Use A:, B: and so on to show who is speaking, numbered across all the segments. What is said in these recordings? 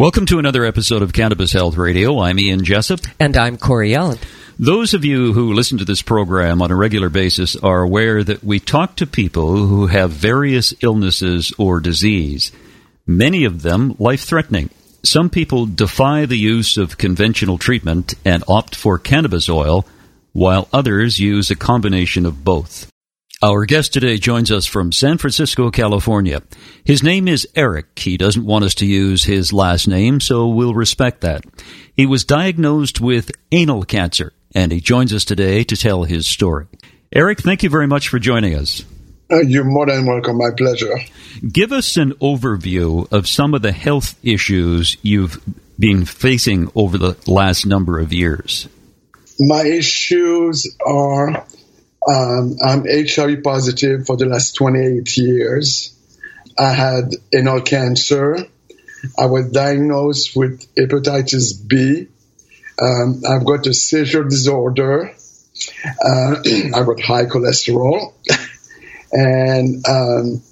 A: Welcome to another episode of Cannabis Health Radio. I'm Ian Jessup.
B: And I'm Corey Yelland.
A: Those of you who listen to this program on a regular basis are aware that we talk to people who have various illnesses or disease, many of them life threatening. Some people defy the use of conventional treatment and opt for cannabis oil, while others use a combination of both. Our guest today joins us from San Francisco, California. His name is Eric. He doesn't want us to use his last name, so we'll respect that. He was diagnosed with anal cancer, and he joins us today to tell his story. Eric, thank you very much for joining us.
C: Uh, you're more than welcome. My pleasure.
A: Give us an overview of some of the health issues you've been facing over the last number of years.
C: My issues are um, I'm HIV positive for the last 28 years. I had anal cancer. I was diagnosed with hepatitis B. Um, I've got a seizure disorder. Uh, I've got high cholesterol. and um,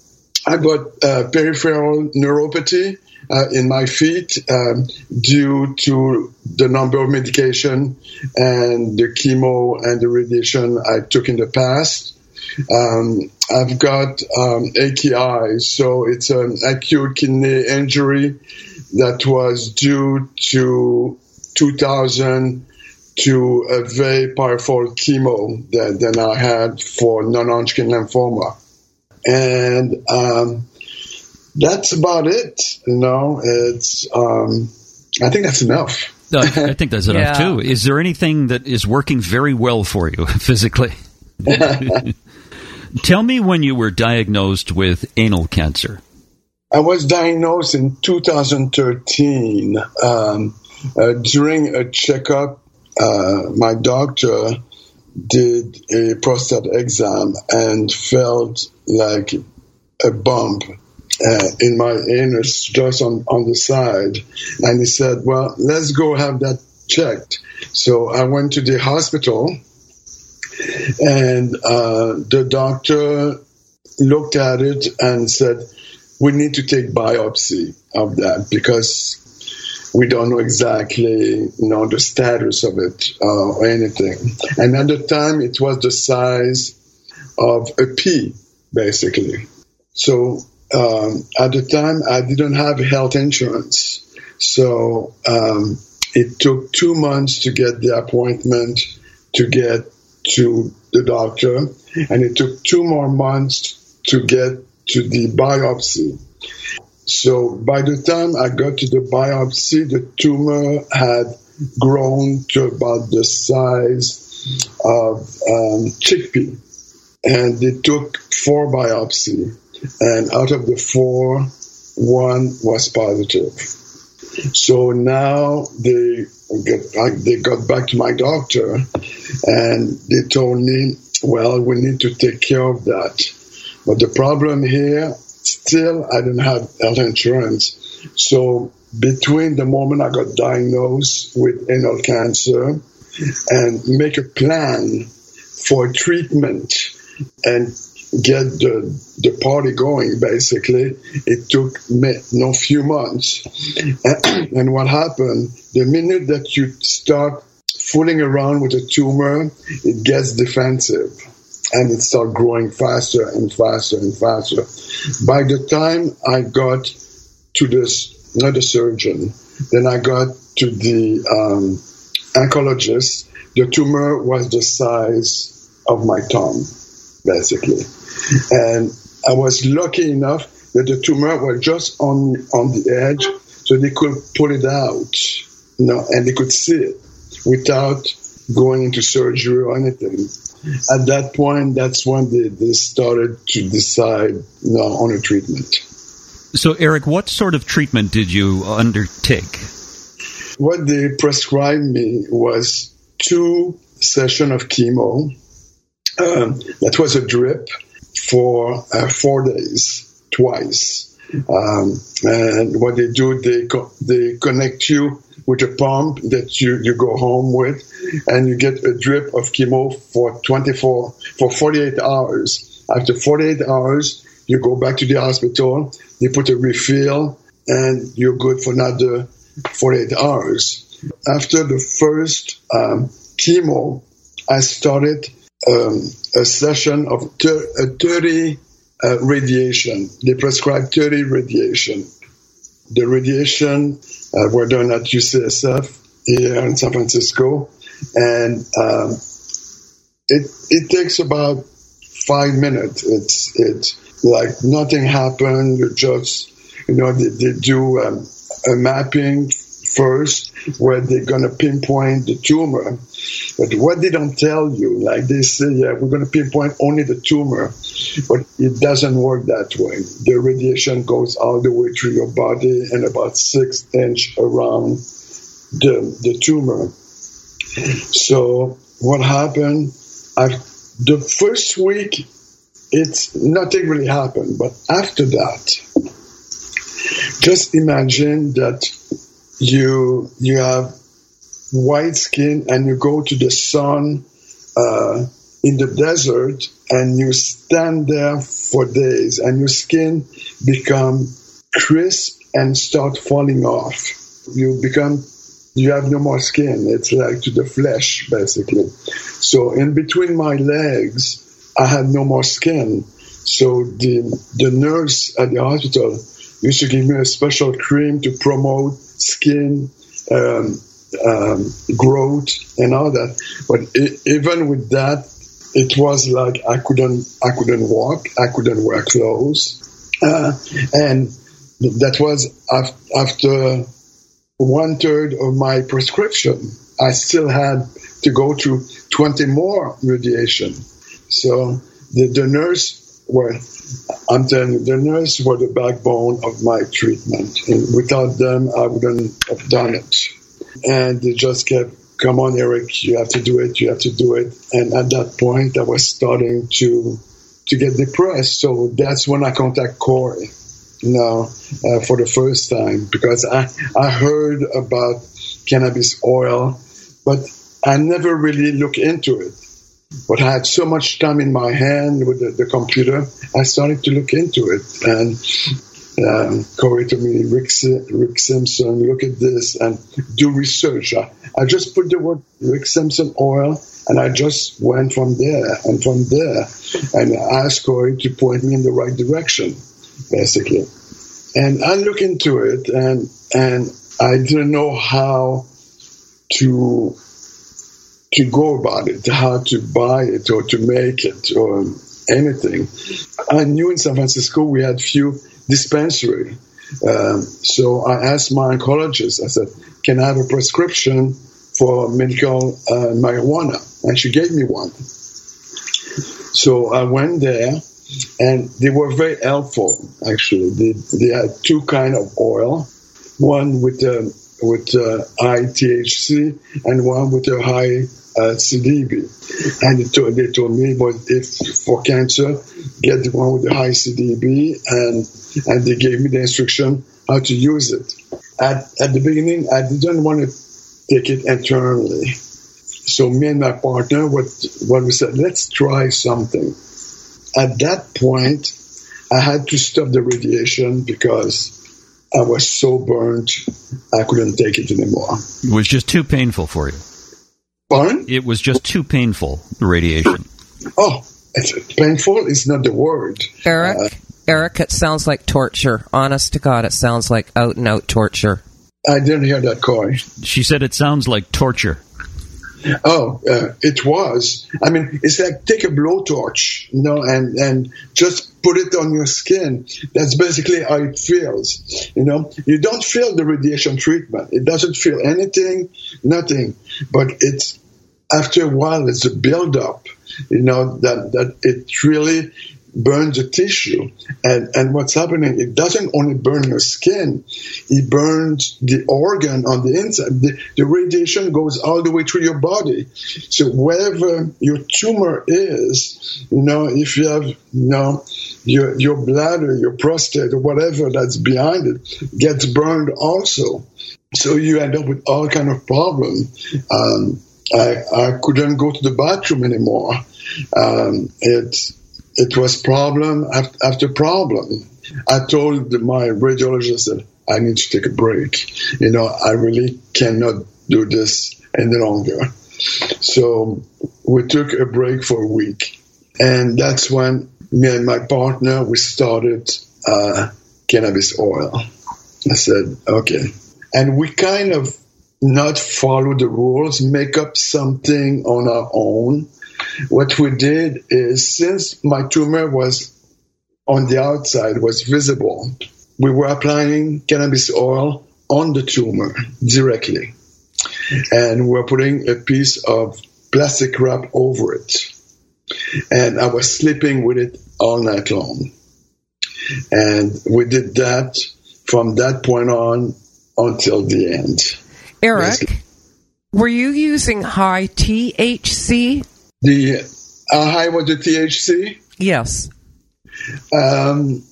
C: I got uh, peripheral neuropathy uh, in my feet um, due to the number of medication and the chemo and the radiation I took in the past. Um, I've got um, AKI, so it's an acute kidney injury that was due to 2000 to a very powerful chemo that then I had for non-Hodgkin lymphoma. And um, that's about it. You know, it's. Um, I think that's enough.
A: No, I think that's enough
B: Yeah.
A: too. Is there anything that is working very well for you physically? Tell me when you were diagnosed with anal cancer.
C: I was diagnosed in 2013 um, uh, during a checkup. Uh, my doctor did a prostate exam and felt like a bump uh, in my anus just on, on the side. And he said, Well, let's go have that checked. So I went to the hospital, and uh, the doctor looked at it and said, We need to take biopsy of that because we don't know exactly you know the status of it uh, or anything. And at the time, it was the size of a pea, basically. So um, at the time, I didn't have health insurance, so um, it took two months to get the appointment to get to the doctor, and it took two more months to get to the biopsy. So by the time I got to the biopsy, the tumor had grown to about the size of um, chickpea, and they took four biopsy, and out of the four, one was positive. So now they get, they got back to my doctor, and they told me, "Well, we need to take care of that." But the problem here still I didn't have health insurance. So between the moment I got diagnosed with anal cancer and make a plan for treatment and get the the party going basically it took me no few months and what happened the minute that you start fooling around with a tumor it gets defensive and it started growing faster and faster and faster. By the time I got to this, not the surgeon, then I got to the um, oncologist, the tumor was the size of my thumb, basically. And I was lucky enough that the tumor was just on on the edge, so they could pull it out, you know, and they could see it without going into surgery or anything. At that point, that's when they, they started to decide you know, on a treatment.
A: So, Eric, what sort of treatment did you undertake?
C: What they prescribed me was two sessions of chemo. Um, that was a drip for uh, four days, twice. Um, and what they do, they co- they connect you with a pump that you, you go home with, and you get a drip of chemo for 24 for 48 hours. After 48 hours, you go back to the hospital. you put a refill, and you're good for another 48 hours. After the first um, chemo, I started um, a session of ter- a 30 uh, radiation. They prescribed 30 radiation. The radiation uh, were doing at UCSF here in San Francisco, and um, it it takes about five minutes. It's it's like nothing happened. You just you know they, they do um, a mapping first where they're going to pinpoint the tumor. But what they don't tell you, like they say, yeah, we're going to pinpoint only the tumor, but it doesn't work that way. The radiation goes all the way through your body and about six inch around the, the tumor. So what happened? I, the first week, it's nothing really happened, but after that, just imagine that you you have white skin and you go to the sun uh, in the desert and you stand there for days and your skin become crisp and start falling off. You become you have no more skin. It's like to the flesh basically. So in between my legs i had no more skin. So the the nurse at the hospital used to give me a special cream to promote skin um, um, growth and all that. But it, even with that, it was like I couldn't I couldn't walk, I couldn't wear clothes, uh, and that was af- after one third of my prescription. I still had to go through 20 more radiation. So the, the nurse were, I'm telling you, the nurse were the backbone of my treatment. And without them, I wouldn't have done it and they just kept, "Come on, Eric, you have to do it. You have to do it." And at that point, I was starting to to get depressed. So that's when I contact Corey, you know, uh, for the first time because I I heard about cannabis oil, but I never really looked into it. But I had so much time in my hand with the, the computer, I started to look into it. And um, Corey told me, Rick, Rick Simpson, look at this and do research. I, I just put the word Rick Simpson oil and I just went from there and from there and I asked Corey to point me in the right direction, basically. And I look into it and, and I didn't know how to to go about it, how to buy it or to make it or anything. I knew in San Francisco we had few dispensary. Um, so I asked my oncologist, I said, can I have a prescription for medical uh, marijuana? And she gave me one. So I went there and they were very helpful, actually. They, they had two kind of oil, one with, uh, with uh, high THC and one with a high CDB. And they told me, but if for cancer, get the one with the high CDB, and and they gave me the instruction how to use it. At at the beginning, I didn't want to take it internally, so me and my partner, what what we said, let's try something. At that point, I had to stop the radiation because I was so burnt, I couldn't take it anymore.
A: It was just too painful for you.
C: Pardon?
A: It was just too painful, the radiation.
C: Oh, it's painful is not the word.
B: Eric, uh, Eric, it sounds like torture. Honest to God, it sounds like out and out torture.
C: I didn't hear that, Corey.
A: She said it sounds like torture.
C: Oh, uh, it was. I mean, it's like take a blowtorch, you know, and and just put it on your skin. That's basically how it feels. You know, you don't feel the radiation treatment. It doesn't feel anything, nothing. But it's after a while, it's a buildup, you know, that, that it really burns the tissue. And, and what's happening, it doesn't only burn your skin, it burns the organ on the inside. The, the radiation goes all the way through your body. So wherever your tumor is, you know, if you have, you know, your, your bladder, your prostate, or whatever that's behind it gets burned also. So you end up with all kind of problem. Um, I, I couldn't go to the bathroom anymore. Um, it's it was problem after problem. I told my radiologist that I need to take a break. You know, I really cannot do this any longer. So we took a break for a week. And that's when me and my partner, we started uh, cannabis oil. I said, okay. And we kind of not follow the rules, make up something on our own what we did is since my tumor was on the outside, was visible, we were applying cannabis oil on the tumor directly. And we we're putting a piece of plastic wrap over it. And I was sleeping with it all night long. And we did that from that point on until the end.
B: Eric, were you using high THC
C: the uh, high was the THC?
B: Yes.
C: Um,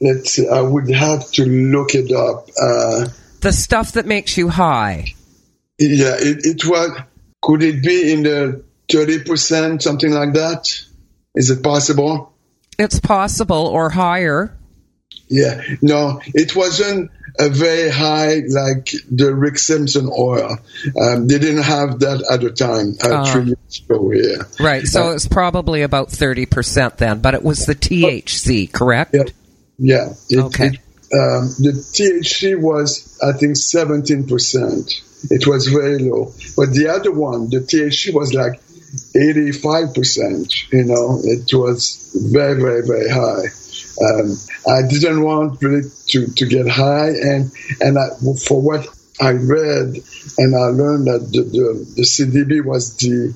C: let's. See, I would have to look it up. Uh,
B: the stuff that makes you high.
C: Yeah, it, it was. Could it be in the thirty percent, something like that? Is it possible?
B: It's possible, or higher.
C: Yeah, no, it wasn't a very high like the Rick Simpson oil. Um, they didn't have that at the time. Uh. Three years ago here.
B: Right, so uh, it's probably about thirty percent then, but it was the THC, correct?
C: Yeah, yeah. It,
B: okay.
C: It, um, the THC was, I think, seventeen percent. It was very low, but the other one, the THC was like eighty-five percent. You know, it was very, very, very high. Um, I didn't want really to, to get high, and and I, for what I read and I learned that the, the, the CBD was the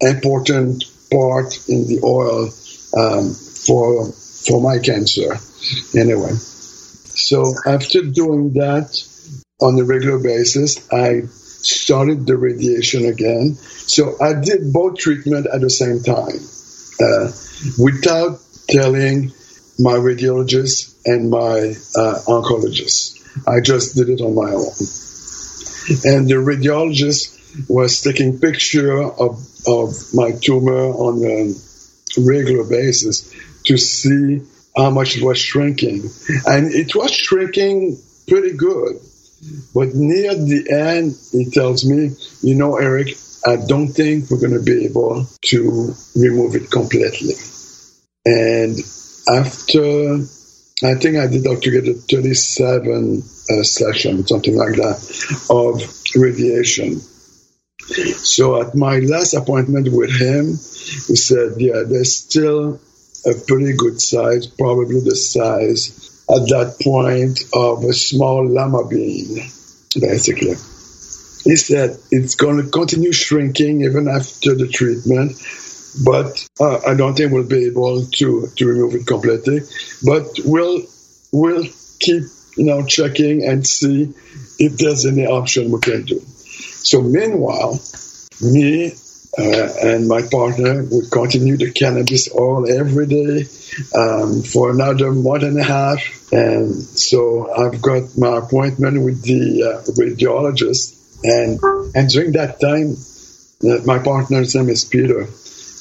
C: important part in the oil um, for for my cancer. Anyway, so after doing that on a regular basis, I started the radiation again. So I did both treatment at the same time, uh, without telling my radiologist and my uh, oncologist. I just did it on my own. And the radiologist was taking picture of, of my tumor on a regular basis to see how much it was shrinking. And it was shrinking pretty good. But near the end, he tells me, you know, Eric, I don't think we're going to be able to remove it completely. And after I think I did altogether 37 uh, sessions, something like that, of radiation. So at my last appointment with him, he said, yeah, there's still a pretty good size, probably the size at that point of a small lima bean, basically. He said it's going to continue shrinking even after the treatment but uh, I don't think we'll be able to, to remove it completely. But we'll we'll keep you know checking and see if there's any option we can do. So meanwhile, me uh, and my partner would continue the cannabis oil every day um, for another month and a half. And so I've got my appointment with the uh, radiologist. And, and during that time, uh, my partner's name is Peter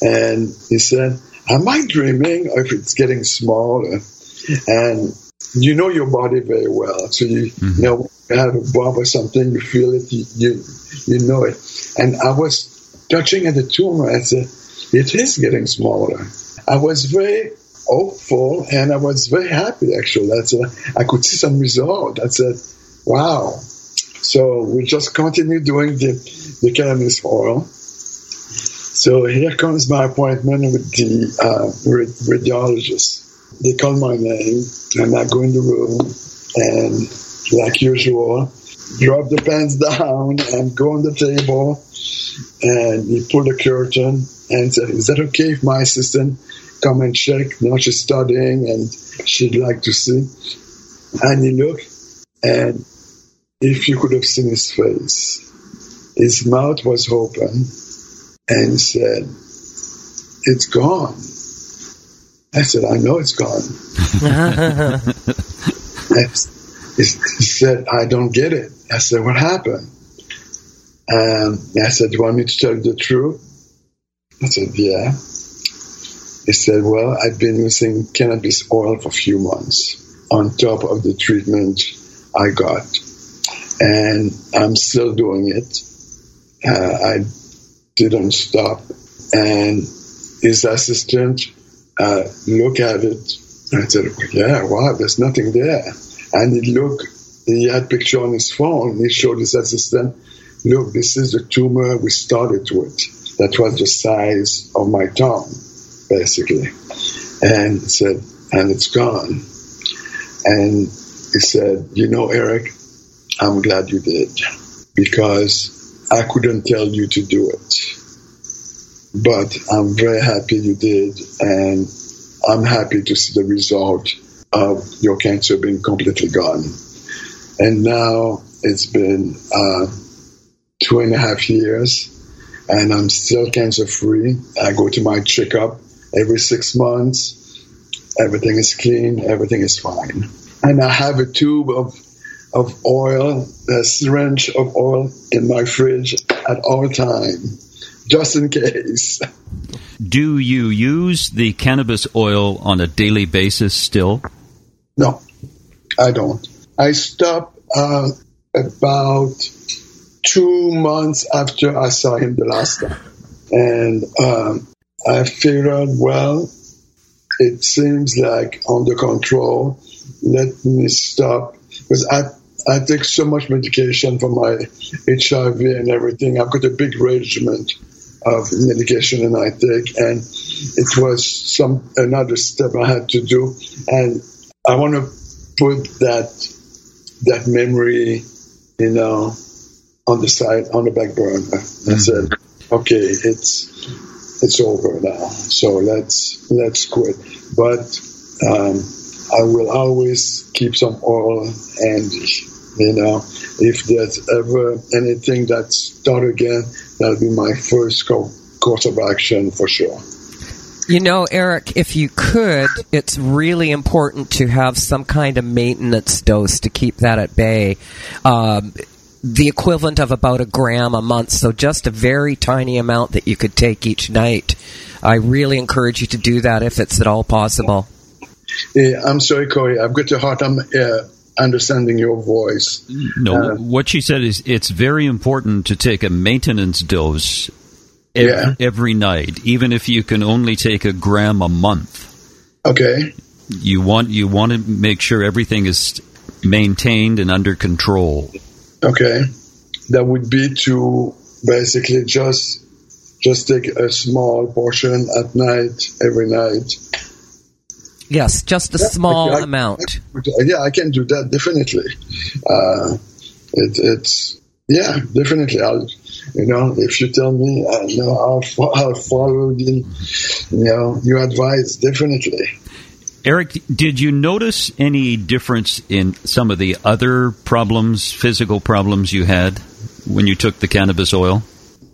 C: and he said, Am I dreaming if it's getting smaller? And you know your body very well. So you, mm-hmm. you know, you have a bump or something, you feel it, you, you, you know it. And I was touching at the tumor. I said, It is getting smaller. I was very hopeful and I was very happy actually. That's I could see some result. I said, Wow. So we just continue doing the, the cannabis oil so here comes my appointment with the uh, radiologist. They call my name, and I go in the room, and like usual, drop the pants down and go on the table, and he pull the curtain, and said, "Is that okay if my assistant come and check? Now she's studying and she'd like to see." And he looked, and if you could have seen his face, his mouth was open, and said, "It's gone." I said, "I know it's gone." he said, "I don't get it." I said, "What happened?" And I said, Do you want me to tell you the truth? I said, Yeah. He said, Well, I've been using cannabis oil for a few months on top of the treatment I got. And I'm still doing it. Uh, I didn't stop. And his assistant uh, looked at it and said, Yeah, wow, there's nothing there. And he looked, he had picture on his phone. He showed his assistant look, this is the tumor we started with. That was the size of my tongue, basically. And he said, and it's gone. And he said, you know, Eric, I'm glad you did because I couldn't tell you to do it. But I'm very happy you did. And I'm happy to see the result of your cancer being completely gone. And now it's been, uh, two and a half years, and I'm still cancer free. I go to my checkup every six months. Everything is clean. Everything is fine. And I have a tube of of oil, a syringe of oil in my fridge at all time, just in case.
A: Do you use the cannabis oil on a daily basis still?
C: No, I don't. I stopped uh, about two months after I saw him the last time. And um, I figured, well, it seems like under control. Let me stop because I I take so much medication for my HIV and everything. I've got a big regimen of medication and I take, and it was some another step I had to do, and I want to put that that memory, you know, on the side on the back burner mm-hmm. said, "Okay, it's it's over now. So let's let's quit." But um, I will always keep some oil, and you know, if there's ever anything that start again, that'll be my first co- course of action for sure.
B: You know, Eric, if you could, it's really important to have some kind of maintenance dose to keep that at bay. Um, the equivalent of about a gram a month, so just a very tiny amount that you could take each night. I really encourage you to do that if it's at all possible.
C: Yeah, I'm sorry, Corey. I've got a hard time uh, understanding your voice.
A: No, uh, what she said is it's very important to take a maintenance dose every, yeah. every night, even if you can only take a gram a month.
C: Okay.
A: You want you want to make sure everything is maintained and under control.
C: Okay, that would be to basically just just take a small portion at night every night.
B: Yes, just a yeah, small I, I, amount.
C: yeah, I can do that definitely. Uh, it, it's yeah, definitely. I'll you know if you tell me, I know I'll, I'll follow the you know your advice definitely.
A: Eric, did you notice any difference in some of the other problems, physical problems you had when you took the cannabis oil?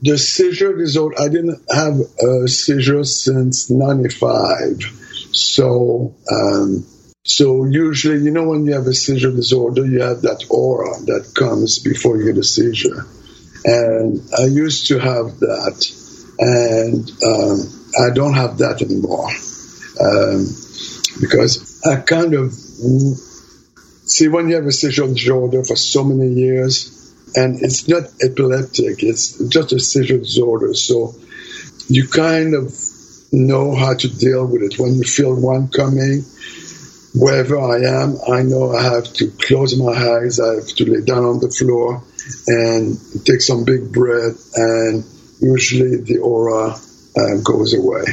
C: The seizure result, I didn't have a seizure since 95. So, um, so usually, you know, when you have a seizure disorder, you have that aura that comes before you get a seizure. And I used to have that, and um, I don't have that anymore. Um, because I kind of see when you have a seizure disorder for so many years, and it's not epileptic, it's just a seizure disorder. So you kind of know how to deal with it. When you feel one coming, wherever I am, I know I have to close my eyes, I have to lay down on the floor and take some big breath, and usually the aura uh, goes away.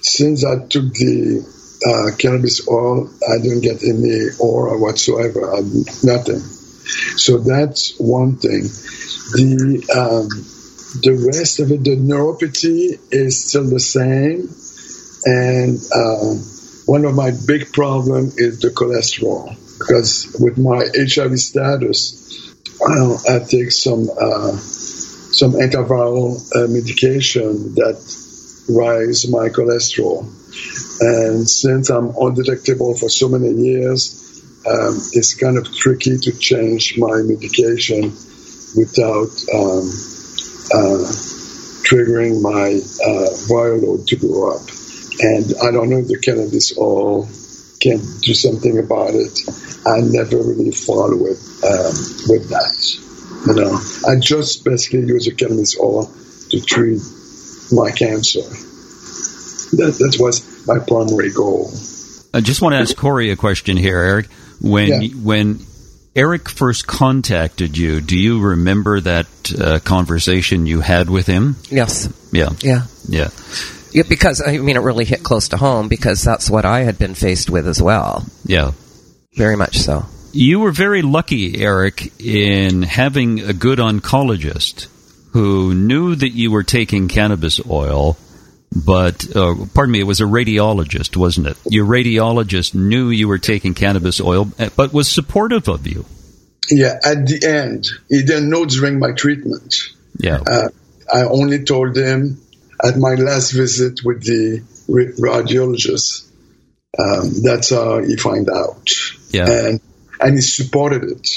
C: Since I took the uh, cannabis oil, I didn't get any aura whatsoever, nothing. So that's one thing. The um, the rest of it, the neuropathy is still the same. And uh, one of my big problems is the cholesterol because with my HIV status, uh, I take some uh, some antiviral uh, medication that rise my cholesterol. And since I'm undetectable for so many years, um, it's kind of tricky to change my medication without um, uh, triggering my uh, viral load to go up. And I don't know if the cannabis oil can do something about it. I never really follow it um, with that. You know, I just basically use the cannabis oil to treat my cancer. That that was my primary goal.
A: I just want to ask Corey a question here, Eric. When yeah. when Eric first contacted you, do you remember that uh, conversation you had with him?
B: Yes.
A: Yeah.
B: Yeah.
A: Yeah.
B: Yeah, because I mean, it really hit close to home because that's what I had been faced with as well.
A: Yeah.
B: Very much so.
A: You were very lucky, Eric, in having a good oncologist who knew that you were taking cannabis oil, but, uh, pardon me, it was a radiologist, wasn't it? Your radiologist knew you were taking cannabis oil, eh, but was supportive of you.
C: Yeah, at the end. He didn't know during my treatment.
A: Yeah.
C: Uh, I only told him at my last visit with the radiologist. Um, that's how he find out.
A: Yeah.
C: And and he supported it.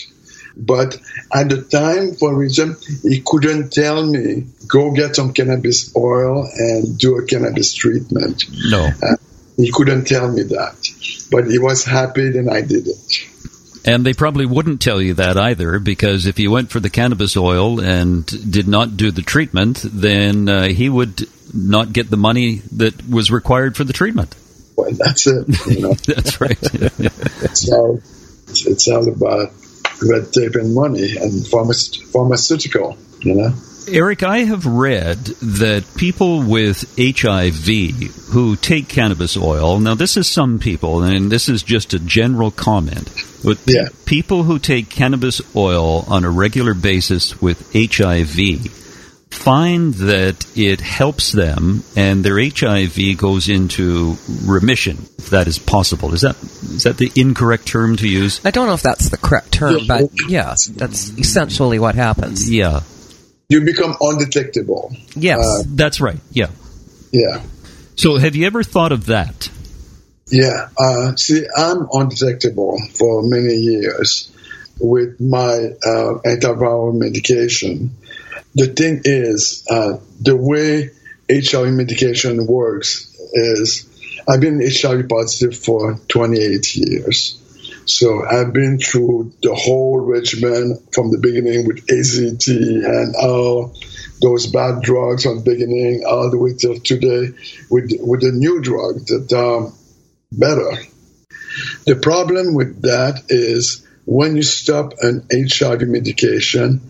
C: But at the time, for a reason, he couldn't tell me, go get some cannabis oil and do a cannabis treatment.
A: No. Uh,
C: he couldn't tell me that. But he was happy and I did it.
A: And they probably wouldn't tell you that either, because if you went for the cannabis oil and did not do the treatment, then uh, he would not get the money that was required for the treatment.
C: Well, that's it. You know?
A: that's right.
C: so it's, it's all about red tape and money and pharma- pharmaceutical, you know.
A: Eric, I have read that people with HIV who take cannabis oil, now this is some people, and this is just a general comment, but
C: yeah.
A: people who take cannabis oil on a regular basis with HIV find that it helps them and their HIV goes into remission, if that is possible. Is that is that the incorrect term to use?
B: I don't know if that's the correct term, but yeah, that's essentially what happens.
A: Yeah.
C: You become undetectable.
B: Yes. Uh,
A: that's right. Yeah.
C: Yeah.
A: So have you ever thought of that?
C: Yeah. Uh, see, I'm undetectable for many years with my uh, antiviral medication the thing is, uh, the way HIV medication works is I've been HIV positive for 28 years. So I've been through the whole regimen from the beginning with AZT and all those bad drugs from the beginning all the way till today with with the new drug that are better. The problem with that is when you stop an HIV medication,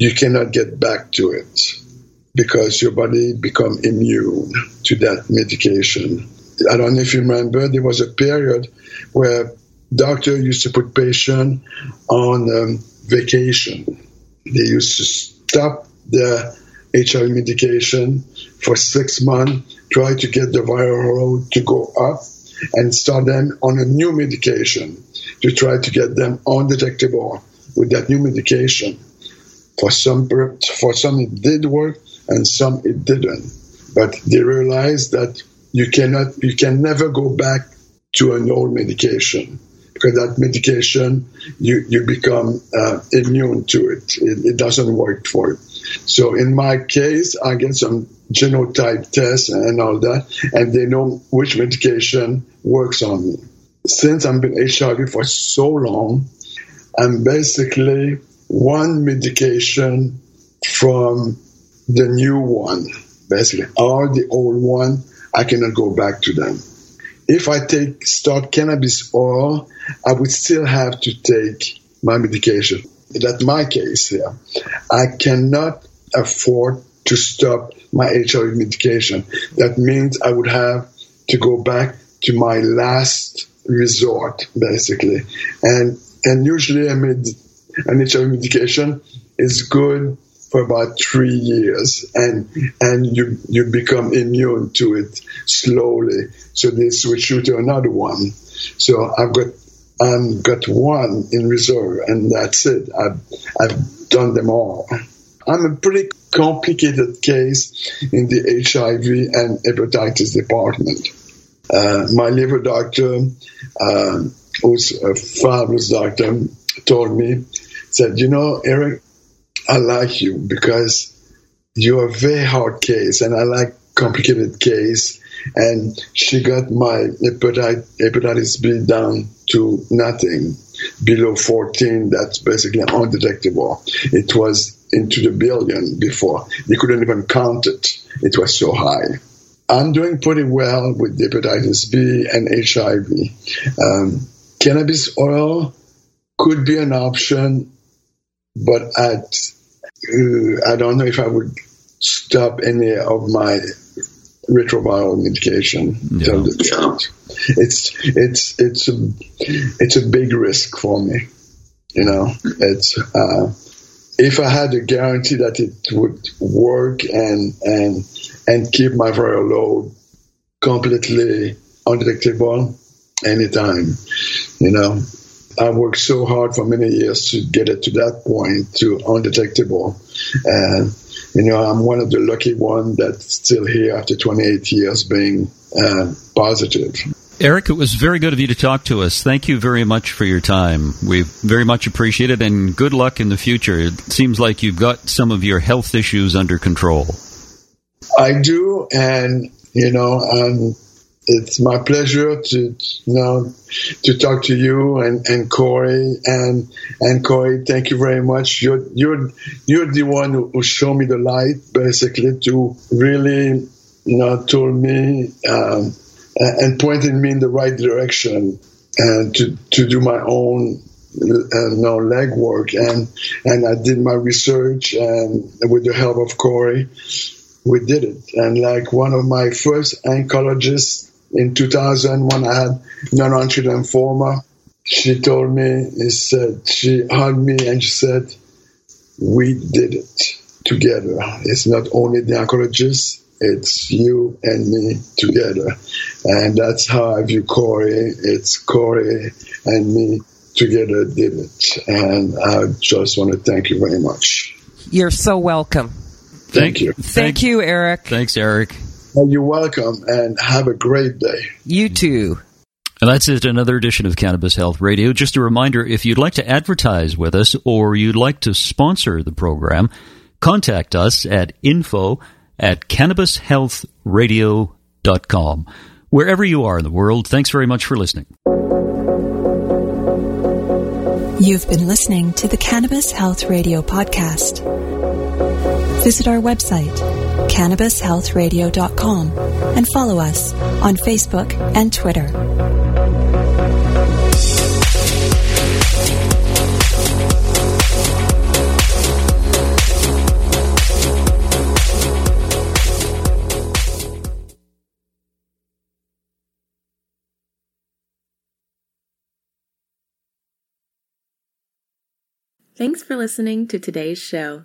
C: you cannot get back to it because your body become immune to that medication. I don't know if you remember, there was a period where doctor used to put patient on um, vacation. They used to stop the HIV medication for six months, try to get the viral load to go up, and start them on a new medication to try to get them undetectable with that new medication. For some, for some it did work, and some it didn't. But they realized that you cannot, you can never go back to an old medication because that medication you you become uh, immune to it. it. It doesn't work for you. So in my case, I get some genotype tests and all that, and they know which medication works on me. Since I've been HIV for so long, I'm basically one medication from the new one. Basically, or the old one, I cannot go back to them. If I take start cannabis oil, I would still have to take my medication. That's my case here. I cannot afford to stop my HIV medication. That means I would have to go back to my last resort, basically. And and usually I made HIV medication is good for about three years, and and you you become immune to it slowly. So they switch you to another one. So I've got I've got one in reserve, and that's it. I've I've done them all. I'm a pretty complicated case in the HIV and hepatitis department. Uh, my liver doctor, uh, who's a fabulous doctor, told me, said, you know, Eric, I like you because you're a very hard case and I like complicated case. And she got my hepatitis B down to nothing below 14. That's basically undetectable. It was into the billion before. They couldn't even count it. It was so high. I'm doing pretty well with hepatitis B and HIV. Um, cannabis oil could be an option, but at uh, I don't know if I would stop any of my retroviral medication.
A: Yeah.
C: It's it's it's a it's a big risk for me. You know, it's uh, if I had a guarantee that it would work and and and keep my viral load completely undetectable anytime, you know. I worked so hard for many years to get it to that point, to undetectable. And, you know, I'm one of the lucky ones that's still here after 28 years being uh, positive.
A: Eric, it was very good of you to talk to us. Thank you very much for your time. We very much appreciate it, and good luck in the future. It seems like you've got some of your health issues under control.
C: I do, and, you know, um, it's my pleasure to you know to talk to you and, and Corey and and Corey. Thank you very much. You're you're you're the one who, who showed me the light, basically, to really you know told me um, and pointed me in the right direction and to to do my own uh, no legwork and and I did my research and with the help of Corey we did it and like one of my first oncologists in 2001, I had non-Hodgkin lymphoma. She told me, he said, she hugged me and she said, we did it together. It's not only the oncologist, it's you and me together. And that's how I view Corey. It's Corey and me together did it. And I just want to thank you very much.
B: You're so welcome.
C: Thank you.
B: Thank you, Eric.
A: Thanks, Eric.
C: Well, you're welcome and have a great day.
B: You too.
A: And that's it, another edition of Cannabis Health Radio. Just a reminder if you'd like to advertise with us or you'd like to sponsor the program, contact us at info at cannabishealthradio.com. Wherever you are in the world, thanks very much for listening.
D: You've been listening to the Cannabis Health Radio podcast. Visit our website, cannabishealthradio.com, and follow us on Facebook and Twitter.
E: Thanks for listening to today's show.